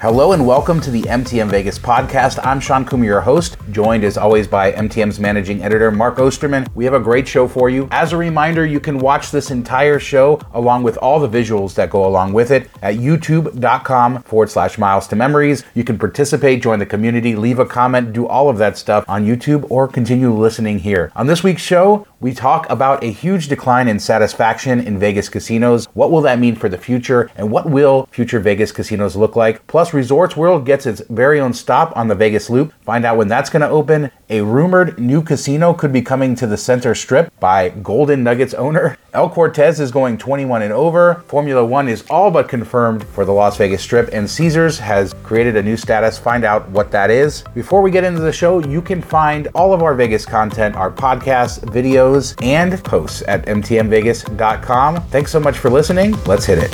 Hello and welcome to the MTM Vegas podcast. I'm Shawn Coomer, your host, joined as always by MTM's managing editor, Mark Osterman. We have a great show for you. As a reminder, you can watch this entire show along with all the visuals that go along with it at youtube.com forward slash miles to memories. You can participate, join the community, leave a comment, do all of that stuff on YouTube or continue listening here. On this week's show, we talk about a huge decline in satisfaction in Vegas casinos. What will that mean for the future? And what will future Vegas casinos look like? Plus, Resorts World gets its very own stop on the Vegas Loop. Find out when that's going to open. A rumored new casino could be coming to the center strip by Golden Nuggets owner. El Cortez is going 21 and over. Formula One is all but confirmed for the Las Vegas Strip, and Caesars has created a new status. Find out what that is. Before we get into the show, you can find all of our Vegas content, our podcasts, videos, and posts at mtmvegas.com. Thanks so much for listening. Let's hit it.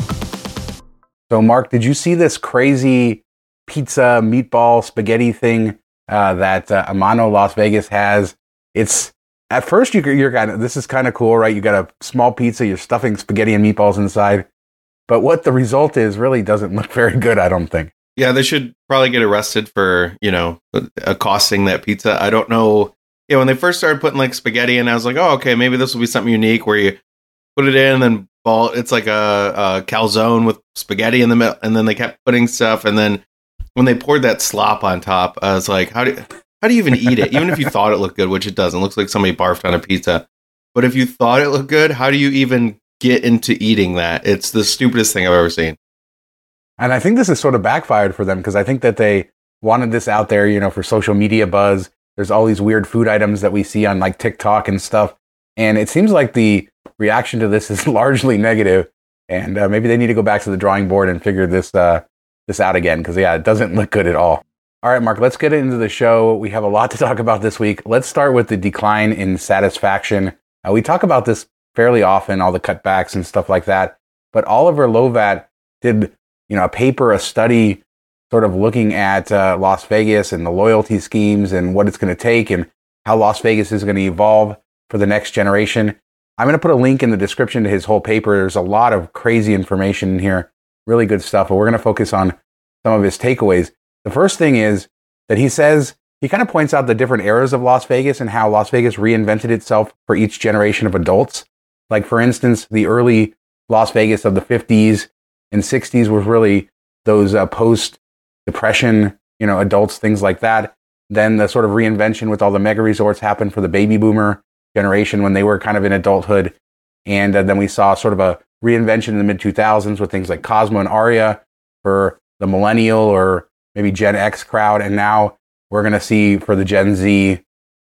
So, Mark, did you see this crazy pizza, meatball, spaghetti thing uh, that uh, Amano Las Vegas has? It's at first you, you're kind of this is kind of cool, right? You got a small pizza, you're stuffing spaghetti and meatballs inside, but what the result is really doesn't look very good. I don't think. Yeah, they should probably get arrested for you know accosting that pizza. I don't know. Yeah, when they first started putting like spaghetti in, I was like, oh, okay, maybe this will be something unique where you put it in and then ball. It's like a, a calzone with spaghetti in the middle, and then they kept putting stuff, and then when they poured that slop on top, I was like, how do how do you even eat it? Even if you thought it looked good, which it doesn't, it looks like somebody barfed on a pizza. But if you thought it looked good, how do you even get into eating that? It's the stupidest thing I've ever seen. And I think this is sort of backfired for them because I think that they wanted this out there, you know, for social media buzz. There's all these weird food items that we see on like TikTok and stuff. And it seems like the reaction to this is largely negative. and uh, maybe they need to go back to the drawing board and figure this uh, this out again because yeah, it doesn't look good at all. All right, Mark, let's get into the show. We have a lot to talk about this week. Let's start with the decline in satisfaction. Uh, we talk about this fairly often, all the cutbacks and stuff like that. But Oliver Lovat did, you know, a paper, a study, sort of looking at uh, Las Vegas and the loyalty schemes and what it's going to take and how Las Vegas is going to evolve for the next generation. I'm going to put a link in the description to his whole paper. There's a lot of crazy information in here, really good stuff, but we're going to focus on some of his takeaways. The first thing is that he says he kind of points out the different eras of Las Vegas and how Las Vegas reinvented itself for each generation of adults. Like, for instance, the early Las Vegas of the 50s and 60s was really those uh, post depression, you know, adults, things like that. Then the sort of reinvention with all the mega resorts happened for the baby boomer generation when they were kind of in adulthood. And uh, then we saw sort of a reinvention in the mid 2000s with things like Cosmo and Aria for the millennial or maybe Gen X crowd. And now we're going to see for the Gen Z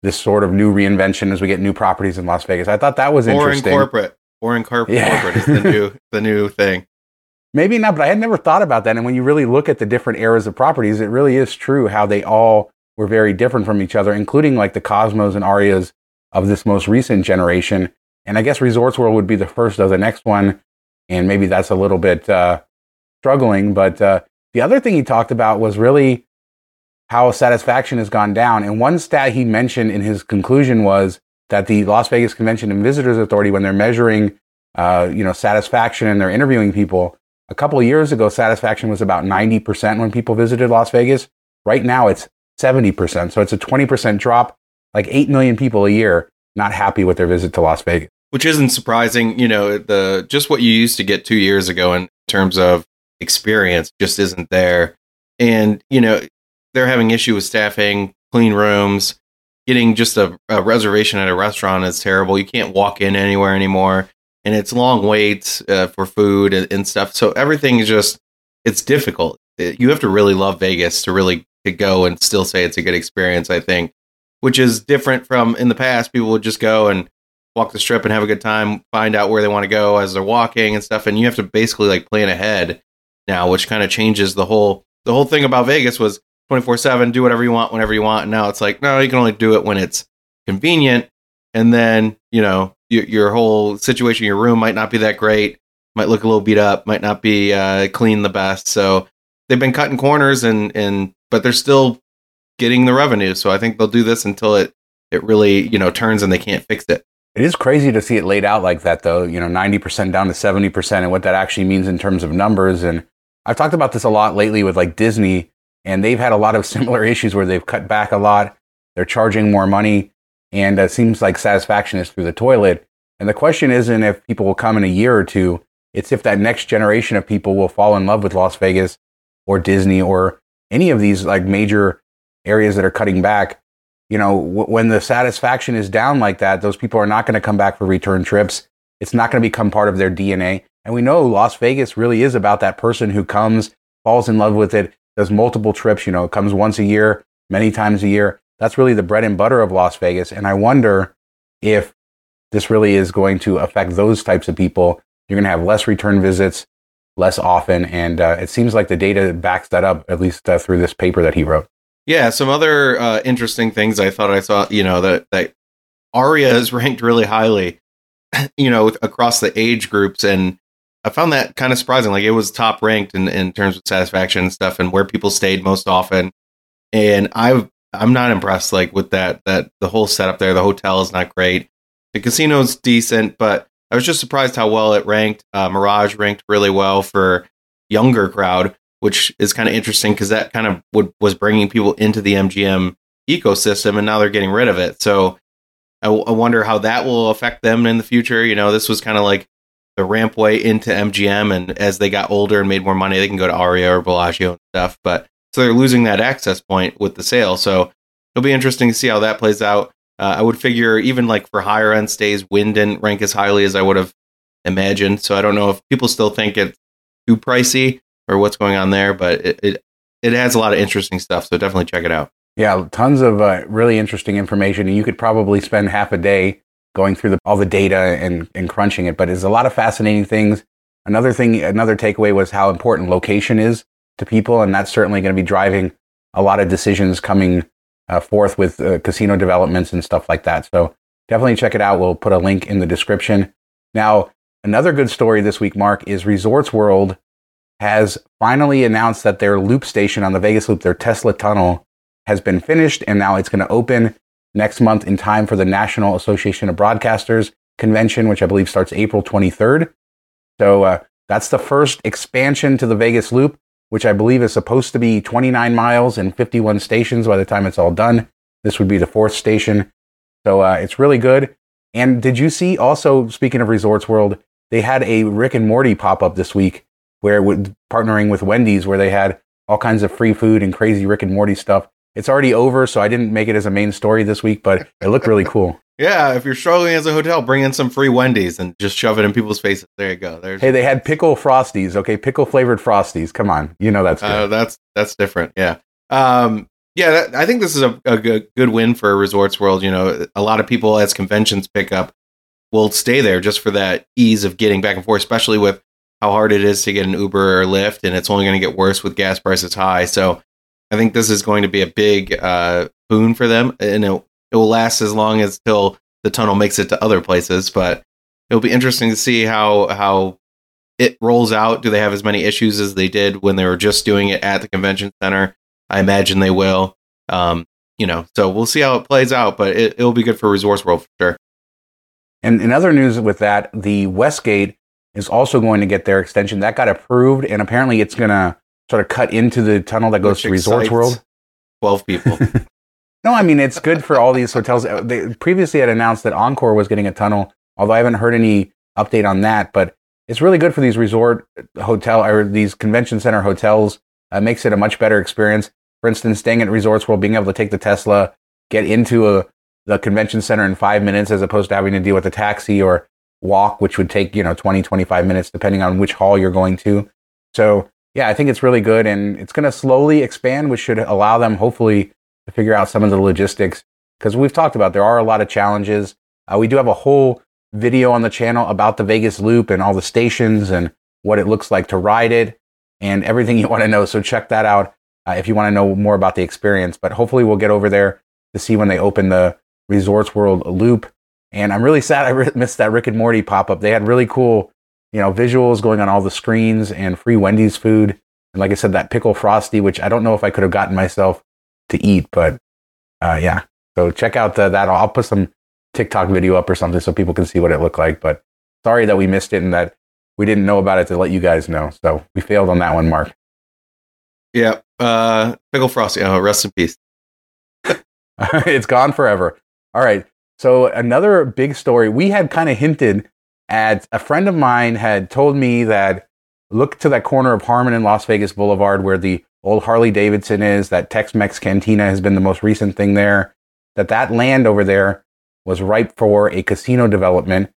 this sort of new reinvention as we get new properties in Las Vegas. I thought that was interesting. Or in corporate. Or in corporate, yeah. corporate is the new, the new thing. Maybe not, but I had never thought about that. And when you really look at the different eras of properties, it really is true how they all were very different from each other, including like the Cosmos and Arias of this most recent generation. And I guess Resorts World would be the first of the next one. And maybe that's a little bit uh, struggling. But uh, the other thing he talked about was really how satisfaction has gone down. And one stat he mentioned in his conclusion was that the Las Vegas Convention and Visitors Authority, when they're measuring, uh, you know, satisfaction and they're interviewing people, a couple of years ago, satisfaction was about 90% when people visited Las Vegas. Right now, it's 70%. So it's a 20% drop like 8 million people a year not happy with their visit to Las Vegas. Which isn't surprising, you know, the just what you used to get 2 years ago in terms of experience just isn't there. And, you know, they're having issue with staffing, clean rooms, getting just a, a reservation at a restaurant is terrible. You can't walk in anywhere anymore and it's long waits uh, for food and, and, stuff. So everything is just it's difficult. You have to really love Vegas to really to go and still say it's a good experience. I think which is different from in the past. People would just go and walk the strip and have a good time, find out where they want to go as they're walking and stuff. And you have to basically like plan ahead now, which kind of changes the whole the whole thing about Vegas was 24 7, do whatever you want whenever you want. And now it's like, no, you can only do it when it's convenient. And then, you know, your, your whole situation, your room might not be that great, might look a little beat up, might not be uh, clean the best. So they've been cutting corners and, and, but they're still getting the revenue. So I think they'll do this until it it really you know turns and they can't fix it. It is crazy to see it laid out like that, though. You know, ninety percent down to seventy percent, and what that actually means in terms of numbers. And I've talked about this a lot lately with like Disney, and they've had a lot of similar issues where they've cut back a lot. They're charging more money, and it seems like satisfaction is through the toilet. And the question isn't if people will come in a year or two, it's if that next generation of people will fall in love with Las Vegas or Disney or any of these like major areas that are cutting back. You know, w- when the satisfaction is down like that, those people are not going to come back for return trips. It's not going to become part of their DNA. And we know Las Vegas really is about that person who comes, falls in love with it, does multiple trips, you know, comes once a year, many times a year. That's really the bread and butter of Las Vegas. And I wonder if this really is going to affect those types of people. You're going to have less return visits, less often. And uh, it seems like the data backs that up, at least uh, through this paper that he wrote. Yeah, some other uh, interesting things I thought I saw, you know, that, that Aria is ranked really highly, you know, across the age groups. And I found that kind of surprising. Like it was top ranked in, in terms of satisfaction and stuff and where people stayed most often. And I've, I'm not impressed like with that, that the whole setup there, the hotel is not great. The casino's decent, but I was just surprised how well it ranked. Uh, Mirage ranked really well for younger crowd, which is kind of interesting because that kind of would, was bringing people into the MGM ecosystem, and now they're getting rid of it. So I, w- I wonder how that will affect them in the future. You know, this was kind of like the rampway into MGM, and as they got older and made more money, they can go to Aria or Bellagio and stuff. But so they're losing that access point with the sale. So it'll be interesting to see how that plays out. Uh, I would figure even like for higher end stays, Wynn didn't rank as highly as I would have imagined. So I don't know if people still think it's too pricey or what's going on there, but it, it, it has a lot of interesting stuff. So definitely check it out. Yeah, tons of uh, really interesting information. And you could probably spend half a day going through the, all the data and, and crunching it, but there's a lot of fascinating things. Another thing, another takeaway was how important location is to people. And that's certainly going to be driving a lot of decisions coming uh, forth with uh, casino developments and stuff like that. So definitely check it out. We'll put a link in the description. Now, another good story this week, Mark, is Resorts World has finally announced that their loop station on the Vegas Loop, their Tesla tunnel, has been finished and now it's going to open next month in time for the National Association of Broadcasters convention, which I believe starts April 23rd. So uh, that's the first expansion to the Vegas Loop which I believe is supposed to be 29 miles and 51 stations by the time it's all done. This would be the fourth station. So uh, it's really good. And did you see also, speaking of Resorts World, they had a Rick and Morty pop up this week where partnering with Wendy's, where they had all kinds of free food and crazy Rick and Morty stuff. It's already over, so I didn't make it as a main story this week, but it looked really cool. Yeah, if you're struggling as a hotel, bring in some free Wendy's and just shove it in people's faces. There you go. There's hey, they had pickle frosties. Okay, pickle flavored frosties. Come on, you know that's uh, that's that's different. Yeah, um, yeah. That, I think this is a, a good, good win for Resorts World. You know, a lot of people as conventions pick up will stay there just for that ease of getting back and forth, especially with how hard it is to get an Uber or Lyft, and it's only going to get worse with gas prices high. So, I think this is going to be a big uh, boon for them, and it, it will last as long as till the tunnel makes it to other places. But it'll be interesting to see how how it rolls out. Do they have as many issues as they did when they were just doing it at the convention center? I imagine they will. Um, you know, so we'll see how it plays out, but it, it'll be good for Resorts World for sure. And in other news with that, the Westgate is also going to get their extension. That got approved, and apparently it's going to sort of cut into the tunnel that goes Which to Resorts World. 12 people. No, I mean it's good for all these hotels. Uh, they previously had announced that Encore was getting a tunnel, although I haven't heard any update on that. But it's really good for these resort hotel or these convention center hotels. Uh, makes it a much better experience. For instance, staying at Resorts World, being able to take the Tesla, get into a, the convention center in five minutes, as opposed to having to deal with a taxi or walk, which would take you know 20, 25 minutes, depending on which hall you're going to. So yeah, I think it's really good, and it's going to slowly expand, which should allow them hopefully to figure out some of the logistics because we've talked about there are a lot of challenges. Uh, we do have a whole video on the channel about the Vegas Loop and all the stations and what it looks like to ride it and everything you want to know. So check that out uh, if you want to know more about the experience. But hopefully we'll get over there to see when they open the Resorts World Loop. And I'm really sad I missed that Rick and Morty pop up. They had really cool, you know, visuals going on all the screens and free Wendy's food. And like I said, that pickle frosty, which I don't know if I could have gotten myself to eat. But uh, yeah, so check out the, that. I'll put some TikTok video up or something so people can see what it looked like. But sorry that we missed it and that we didn't know about it to let you guys know. So we failed on that one, Mark. Yeah. Uh, Pickle Frosty. Oh, rest in peace. it's gone forever. All right. So another big story. We had kind of hinted a friend of mine had told me that look to that corner of Harmon and Las Vegas Boulevard where the old Harley Davidson is. That Tex-Mex Cantina has been the most recent thing there. That that land over there was ripe for a casino development,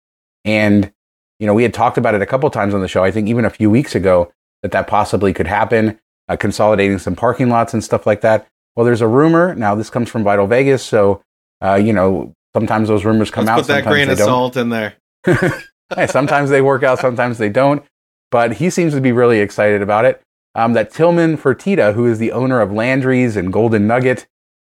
and you know we had talked about it a couple times on the show. I think even a few weeks ago that that possibly could happen, uh, consolidating some parking lots and stuff like that. Well, there's a rumor now. This comes from Vital Vegas, so uh, you know sometimes those rumors come Let's out. Put that grain of salt in there. hey, sometimes they work out, sometimes they don't. But he seems to be really excited about it. Um, that Tillman Fertitta, who is the owner of Landry's and Golden Nugget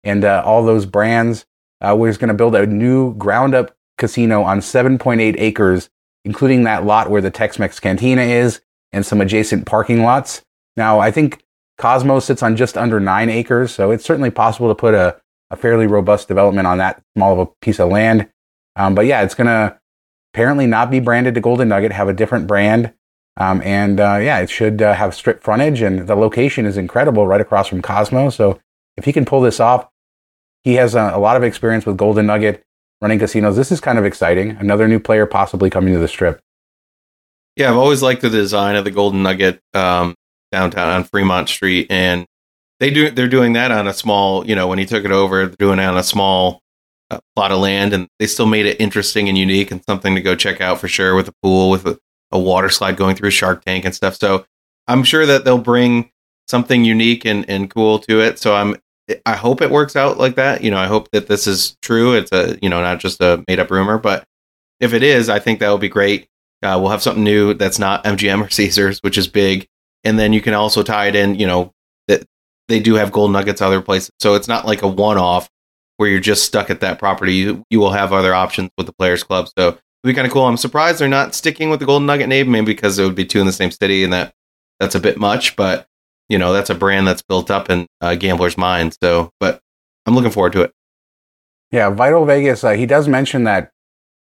and uh, all those brands, uh, was going to build a new ground up casino on 7.8 acres, including that lot where the Tex Mex Cantina is and some adjacent parking lots. Now, I think Cosmo sits on just under nine acres, so it's certainly possible to put a, a fairly robust development on that small of a piece of land. Um, but yeah, it's going to apparently not be branded to Golden Nugget, have a different brand. Um, and uh, yeah, it should uh, have strip frontage, and the location is incredible right across from Cosmo. So if he can pull this off, he has a, a, lot of experience with Golden Nugget running casinos. This is kind of exciting. Another new player possibly coming to the strip. Yeah, I've always liked the design of the Golden Nugget um, downtown on Fremont Street, and they do they're doing that on a small. You know, when he took it over, they're doing it on a small plot of land, and they still made it interesting and unique and something to go check out for sure with a pool with a a water slide going through a Shark Tank and stuff. So I'm sure that they'll bring something unique and, and cool to it. So I'm I hope it works out like that. You know, I hope that this is true. It's a you know not just a made up rumor, but if it is, I think that will be great. Uh, we'll have something new that's not MGM or Caesars, which is big, and then you can also tie it in. You know that they do have gold nuggets other places, so it's not like a one off where you're just stuck at that property. You, you will have other options with the Players Club. So it'd be kind of cool. I'm surprised they're not sticking with the Golden Nugget name, maybe because it would be two in the same city, and that that's a bit much. But you know, that's a brand that's built up in uh, gamblers' minds. So, but I'm looking forward to it. Yeah, Vital Vegas. Uh, he does mention that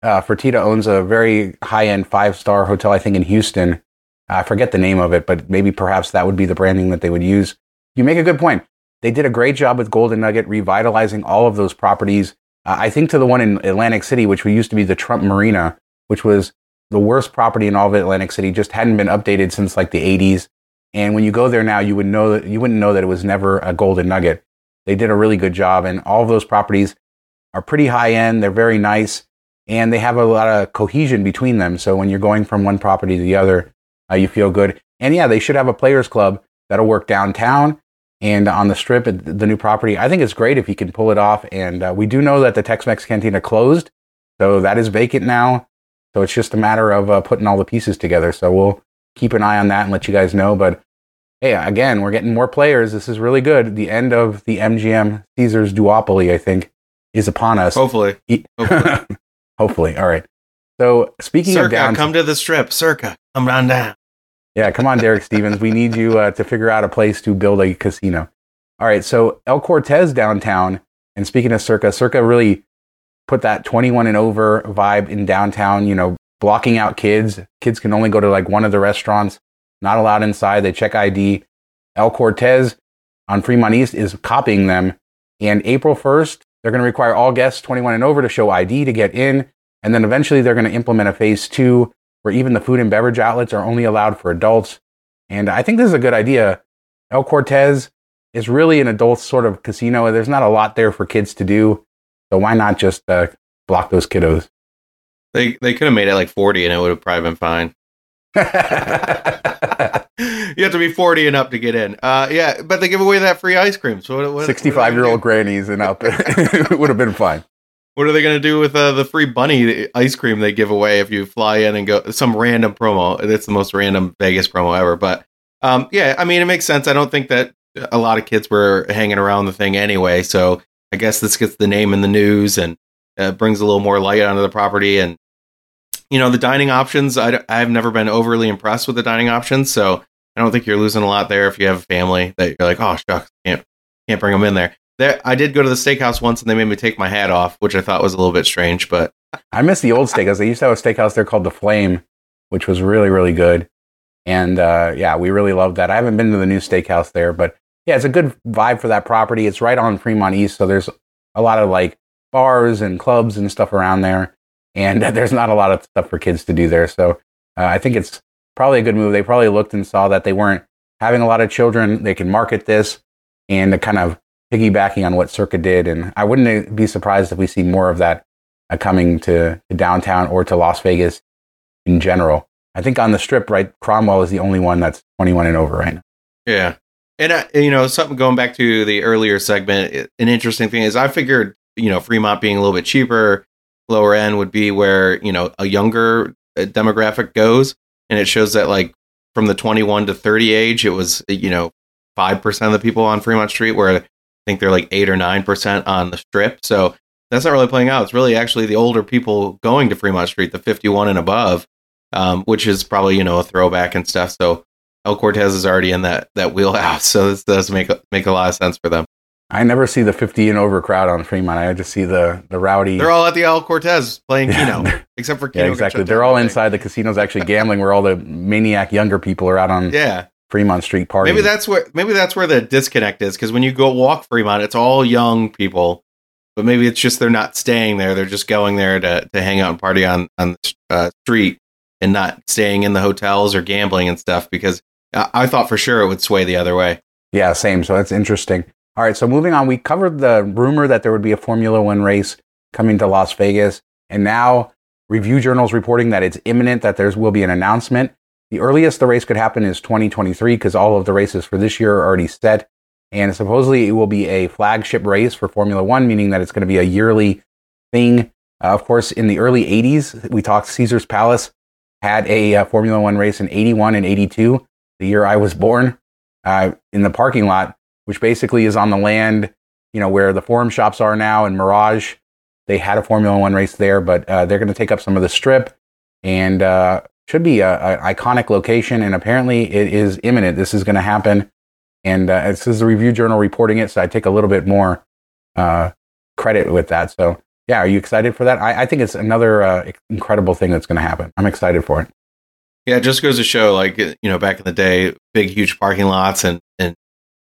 uh, owns a very high-end five-star hotel, I think in Houston. I forget the name of it, but maybe perhaps that would be the branding that they would use. You make a good point. They did a great job with Golden Nugget, revitalizing all of those properties uh, I think to the one in Atlantic City, which used to be the Trump Marina, which was the worst property in all of Atlantic City, just hadn't been updated since like the 80s. And when you go there now, you would know that you wouldn't know that it was never a golden nugget. They did a really good job, and all of those properties are pretty high end. They're very nice, and they have a lot of cohesion between them. So when you're going from one property to the other, uh, you feel good. And yeah, they should have a players club that'll work downtown and on the strip at the new property. I think it's great if he can pull it off. And uh, we do know that the Tex-Mex Cantina closed, so that is vacant now. So it's just a matter of uh, putting all the pieces together. So we'll keep an eye on that and let you guys know. But hey, again, we're getting more players. This is really good. The end of the MGM Caesars duopoly, I think, is upon us. Hopefully. Hopefully. Hopefully. All right. So speaking Circa, of down, come to the strip. Circa, come round down. Yeah, come on, Derek Stevens. We need you uh, to figure out a place to build a casino. All right, so El Cortez downtown, and speaking of Circa, Circa really put that 21 and over vibe in downtown, you know, blocking out kids. Kids can only go to like one of the restaurants, not allowed inside. They check ID. El Cortez on Fremont East is copying them. And April 1st, they're going to require all guests 21 and over to show ID to get in. And then eventually they're going to implement a phase two where even the food and beverage outlets are only allowed for adults. And I think this is a good idea. El Cortez is really an adult sort of casino. There's not a lot there for kids to do. So why not just uh, block those kiddos? They they could have made it like 40 and it would have probably been fine. you have to be 40 and up to get in. Uh, yeah, but they give away that free ice cream. So what, what 65 year old grannies and up it would have been fine. What are they going to do with uh, the free bunny ice cream they give away if you fly in and go some random promo? It's the most random Vegas promo ever. But um, yeah, I mean, it makes sense. I don't think that a lot of kids were hanging around the thing anyway. So I guess this gets the name in the news and uh, brings a little more light onto the property. And, you know, the dining options, I, I've never been overly impressed with the dining options. So I don't think you're losing a lot there if you have a family that you're like, oh, shucks, can't, can't bring them in there. There, I did go to the steakhouse once and they made me take my hat off, which I thought was a little bit strange. But I miss the old steakhouse. They used to have a steakhouse there called the Flame, which was really really good. And uh, yeah, we really loved that. I haven't been to the new steakhouse there, but yeah, it's a good vibe for that property. It's right on Fremont East, so there's a lot of like bars and clubs and stuff around there, and there's not a lot of stuff for kids to do there. So uh, I think it's probably a good move. They probably looked and saw that they weren't having a lot of children. They can market this and kind of piggybacking on what Circa did. And I wouldn't be surprised if we see more of that uh, coming to, to downtown or to Las Vegas in general. I think on the strip, right, Cromwell is the only one that's 21 and over right now. Yeah. And, uh, you know, something going back to the earlier segment, an interesting thing is I figured, you know, Fremont being a little bit cheaper, lower end would be where, you know, a younger uh, demographic goes. And it shows that, like, from the 21 to 30 age, it was, you know, 5% of the people on Fremont Street, where think they're like 8 or 9% on the strip. So that's not really playing out. It's really actually the older people going to Fremont Street, the 51 and above, um, which is probably, you know, a throwback and stuff. So El Cortez is already in that that wheelhouse, so this does make make a lot of sense for them. I never see the 50 and over crowd on Fremont. I just see the the rowdy. They're all at the El Cortez playing Keno, except for Keno. Yeah, exactly. They're all inside the casinos actually gambling, where all the maniac younger people are out on yeah Fremont Street party. Maybe that's where maybe that's where the disconnect is because when you go walk Fremont, it's all young people, but maybe it's just they're not staying there. They're just going there to to hang out and party on on the uh, street and not staying in the hotels or gambling and stuff because I thought for sure it would sway the other way. Yeah, same. So that's interesting. All right, so moving on, we covered the rumor that there would be a Formula One race coming to Las Vegas, and now review journals reporting that it's imminent that there will be an announcement. The earliest the race could happen is 2023 because all of the races for this year are already set, and supposedly it will be a flagship race for Formula One, meaning that it's going to be a yearly thing. Uh, of course, in the early 80s, we talked Caesar's Palace had a uh, Formula One race in 81 and 82 the year I was born, uh, in the parking lot, which basically is on the land, you know, where the forum shops are now in Mirage. They had a Formula One race there, but uh, they're going to take up some of the strip and uh, should be an iconic location. And apparently, it is imminent. This is going to happen. And uh, this is the Review Journal reporting it, so I take a little bit more uh, credit with that. So, yeah, are you excited for that? I, I think it's another uh, incredible thing that's going to happen. I'm excited for it. Yeah, it just goes to show, like you know, back in the day, big, huge parking lots and and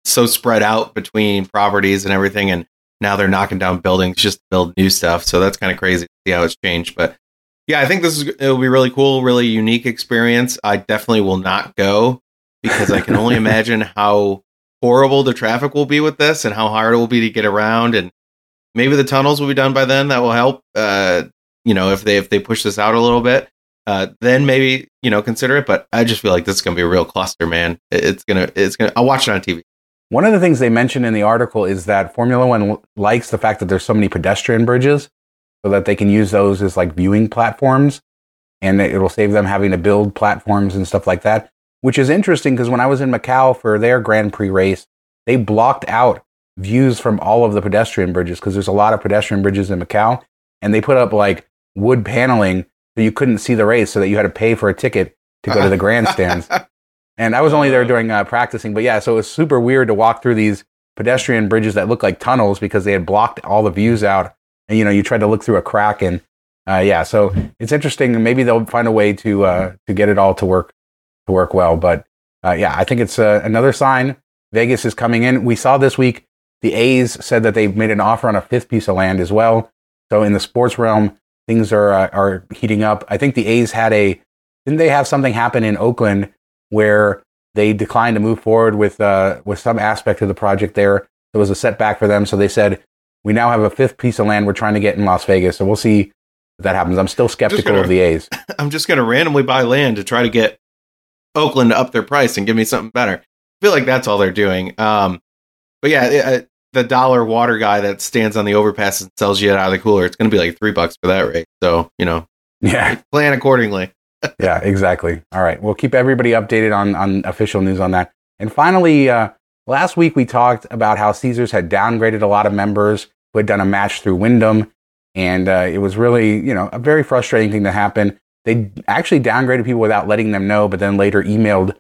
so spread out between properties and everything, and now they're knocking down buildings just to build new stuff. So that's kind of crazy to see how it's changed. But yeah, I think this is it'll be really cool, really unique experience. I definitely will not go because I can only imagine how horrible the traffic will be with this and how hard it will be to get around and maybe the tunnels will be done by then that will help uh you know if they if they push this out a little bit uh, then maybe you know consider it. But I just feel like this is gonna be a real cluster, man. It's gonna, it's gonna. I'll watch it on TV. One of the things they mentioned in the article is that Formula One likes the fact that there's so many pedestrian bridges, so that they can use those as like viewing platforms, and it'll save them having to build platforms and stuff like that. Which is interesting because when I was in Macau for their Grand Prix race, they blocked out views from all of the pedestrian bridges because there's a lot of pedestrian bridges in Macau, and they put up like wood paneling so you couldn't see the race, so that you had to pay for a ticket to go to the grandstands. and I was only there during uh, practicing, but yeah, so it was super weird to walk through these pedestrian bridges that look like tunnels because they had blocked all the views out. And you know, you tried to look through a crack, and uh, yeah, so it's interesting. Maybe they'll find a way to uh, to get it all to work to work well. But uh, yeah, I think it's uh, another sign Vegas is coming in. We saw this week the A's said that they've made an offer on a fifth piece of land as well. So in the sports realm, things are uh, are heating up. I think the A's had a didn't they have something happen in Oakland where they declined to move forward with uh, with some aspect of the project there. There was a setback for them, so they said we now have a fifth piece of land we're trying to get in Las Vegas. So we'll see if that happens. I'm still skeptical gonna, of the A's. I'm just going to randomly buy land to try to get Oakland to up their price and give me something better. I feel like that's all they're doing. Um, but yeah, it, the dollar water guy that stands on the overpass and sells you out of the cooler. It's going to be like three bucks for that rate. So, you know, yeah, plan accordingly. yeah, exactly. All right. We'll keep everybody updated on, on official news on that. And finally, uh, last week we talked about how Caesars had downgraded a lot of members who had done a match through Wyndham. And uh, it was really, you know, a very frustrating thing to happen. They actually downgraded people without letting them know, but then later emailed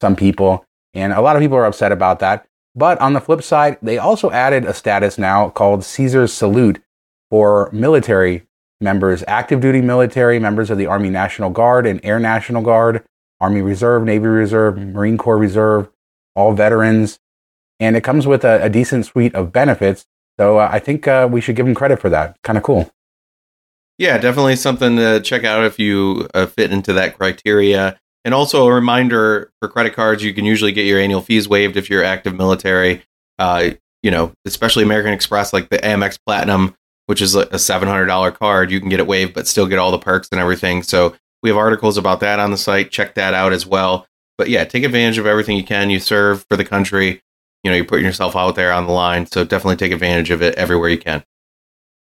some people. And a lot of people are upset about that. But on the flip side, they also added a status now called Caesar's Salute for military members active duty military, members of the Army National Guard and Air National Guard, Army Reserve, Navy Reserve, Marine Corps Reserve, all veterans. And it comes with a, a decent suite of benefits. So uh, I think uh, we should give them credit for that. Kind of cool. Yeah, definitely something to check out if you uh, fit into that criteria. And also a reminder for credit cards, you can usually get your annual fees waived if you're active military. Uh, you know, especially American Express, like the Amex Platinum, which is a $700 card, you can get it waived, but still get all the perks and everything. So we have articles about that on the site. Check that out as well. But yeah, take advantage of everything you can. You serve for the country. You know, you're putting yourself out there on the line. So definitely take advantage of it everywhere you can.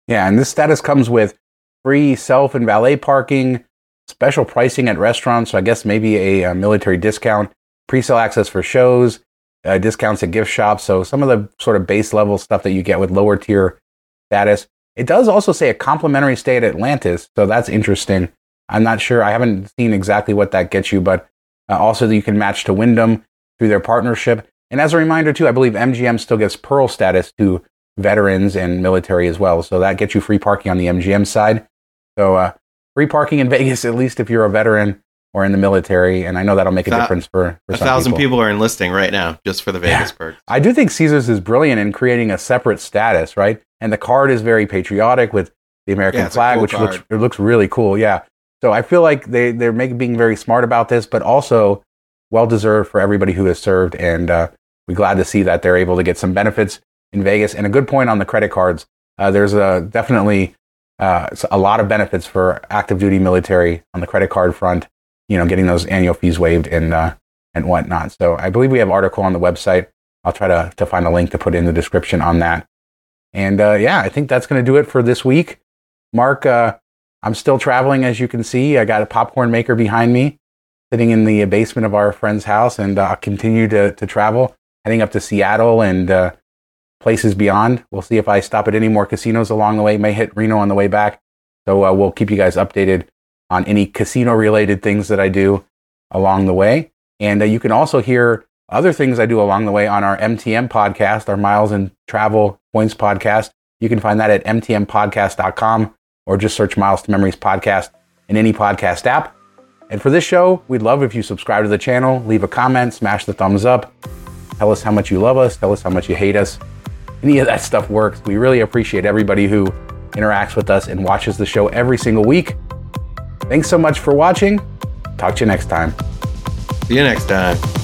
Yeah, and this status comes with free self and valet parking, special pricing at restaurants. So I guess maybe a, a military discount, pre-sale access for shows, uh, discounts at gift shops. So some of the sort of base level stuff that you get with lower tier status. It does also say a complimentary stay at Atlantis. So that's interesting. I'm not sure. I haven't seen exactly what that gets you, but uh, also that you can match to Wyndham through their partnership. And as a reminder, too, I believe MGM still gives Pearl status to veterans and military as well. So that gets you free parking on the MGM side. So uh, free parking in Vegas, at least if you're a veteran or in the military. And I know that'll make a difference for, for a thousand people. people. are enlisting right now just for the Vegas yeah. perks. I do think Caesars is brilliant in creating a separate status, right? And the card is very patriotic with the American yeah, flag, cool which card. looks it looks really cool. Yeah. So I feel like they they're making being very smart about this, but also well deserved for everybody who has served. And uh, we're glad to see that they're able to get some benefits in Vegas. And a good point on the credit cards. Uh, there's a, definitely uh, a lot of benefits for active duty military on the credit card front. You know, getting those annual fees waived and uh, and whatnot. So I believe we have article on the website. I'll try to to find a link to put in the description on that. And uh, yeah, I think that's going to do it for this week. Mark, uh, I'm still traveling, as you can see. I got a popcorn maker behind me, sitting in the basement of our friend's house, and I'll continue to to travel, heading up to Seattle and uh, places beyond. We'll see if I stop at any more casinos along the way. May hit Reno on the way back. So uh, we'll keep you guys updated on any casino related things that I do along the way. And uh, you can also hear other things I do along the way on our MTM podcast, our Miles and Travel Points podcast. You can find that at mtmpodcast.com or just search Miles to Memories podcast in any podcast app. And for this show, we'd love if you subscribe to the channel, leave a comment, smash the thumbs up, tell us how much you love us, tell us how much you hate us any of that stuff works. We really appreciate everybody who interacts with us and watches the show every single week. Thanks so much for watching. Talk to you next time. See you next time.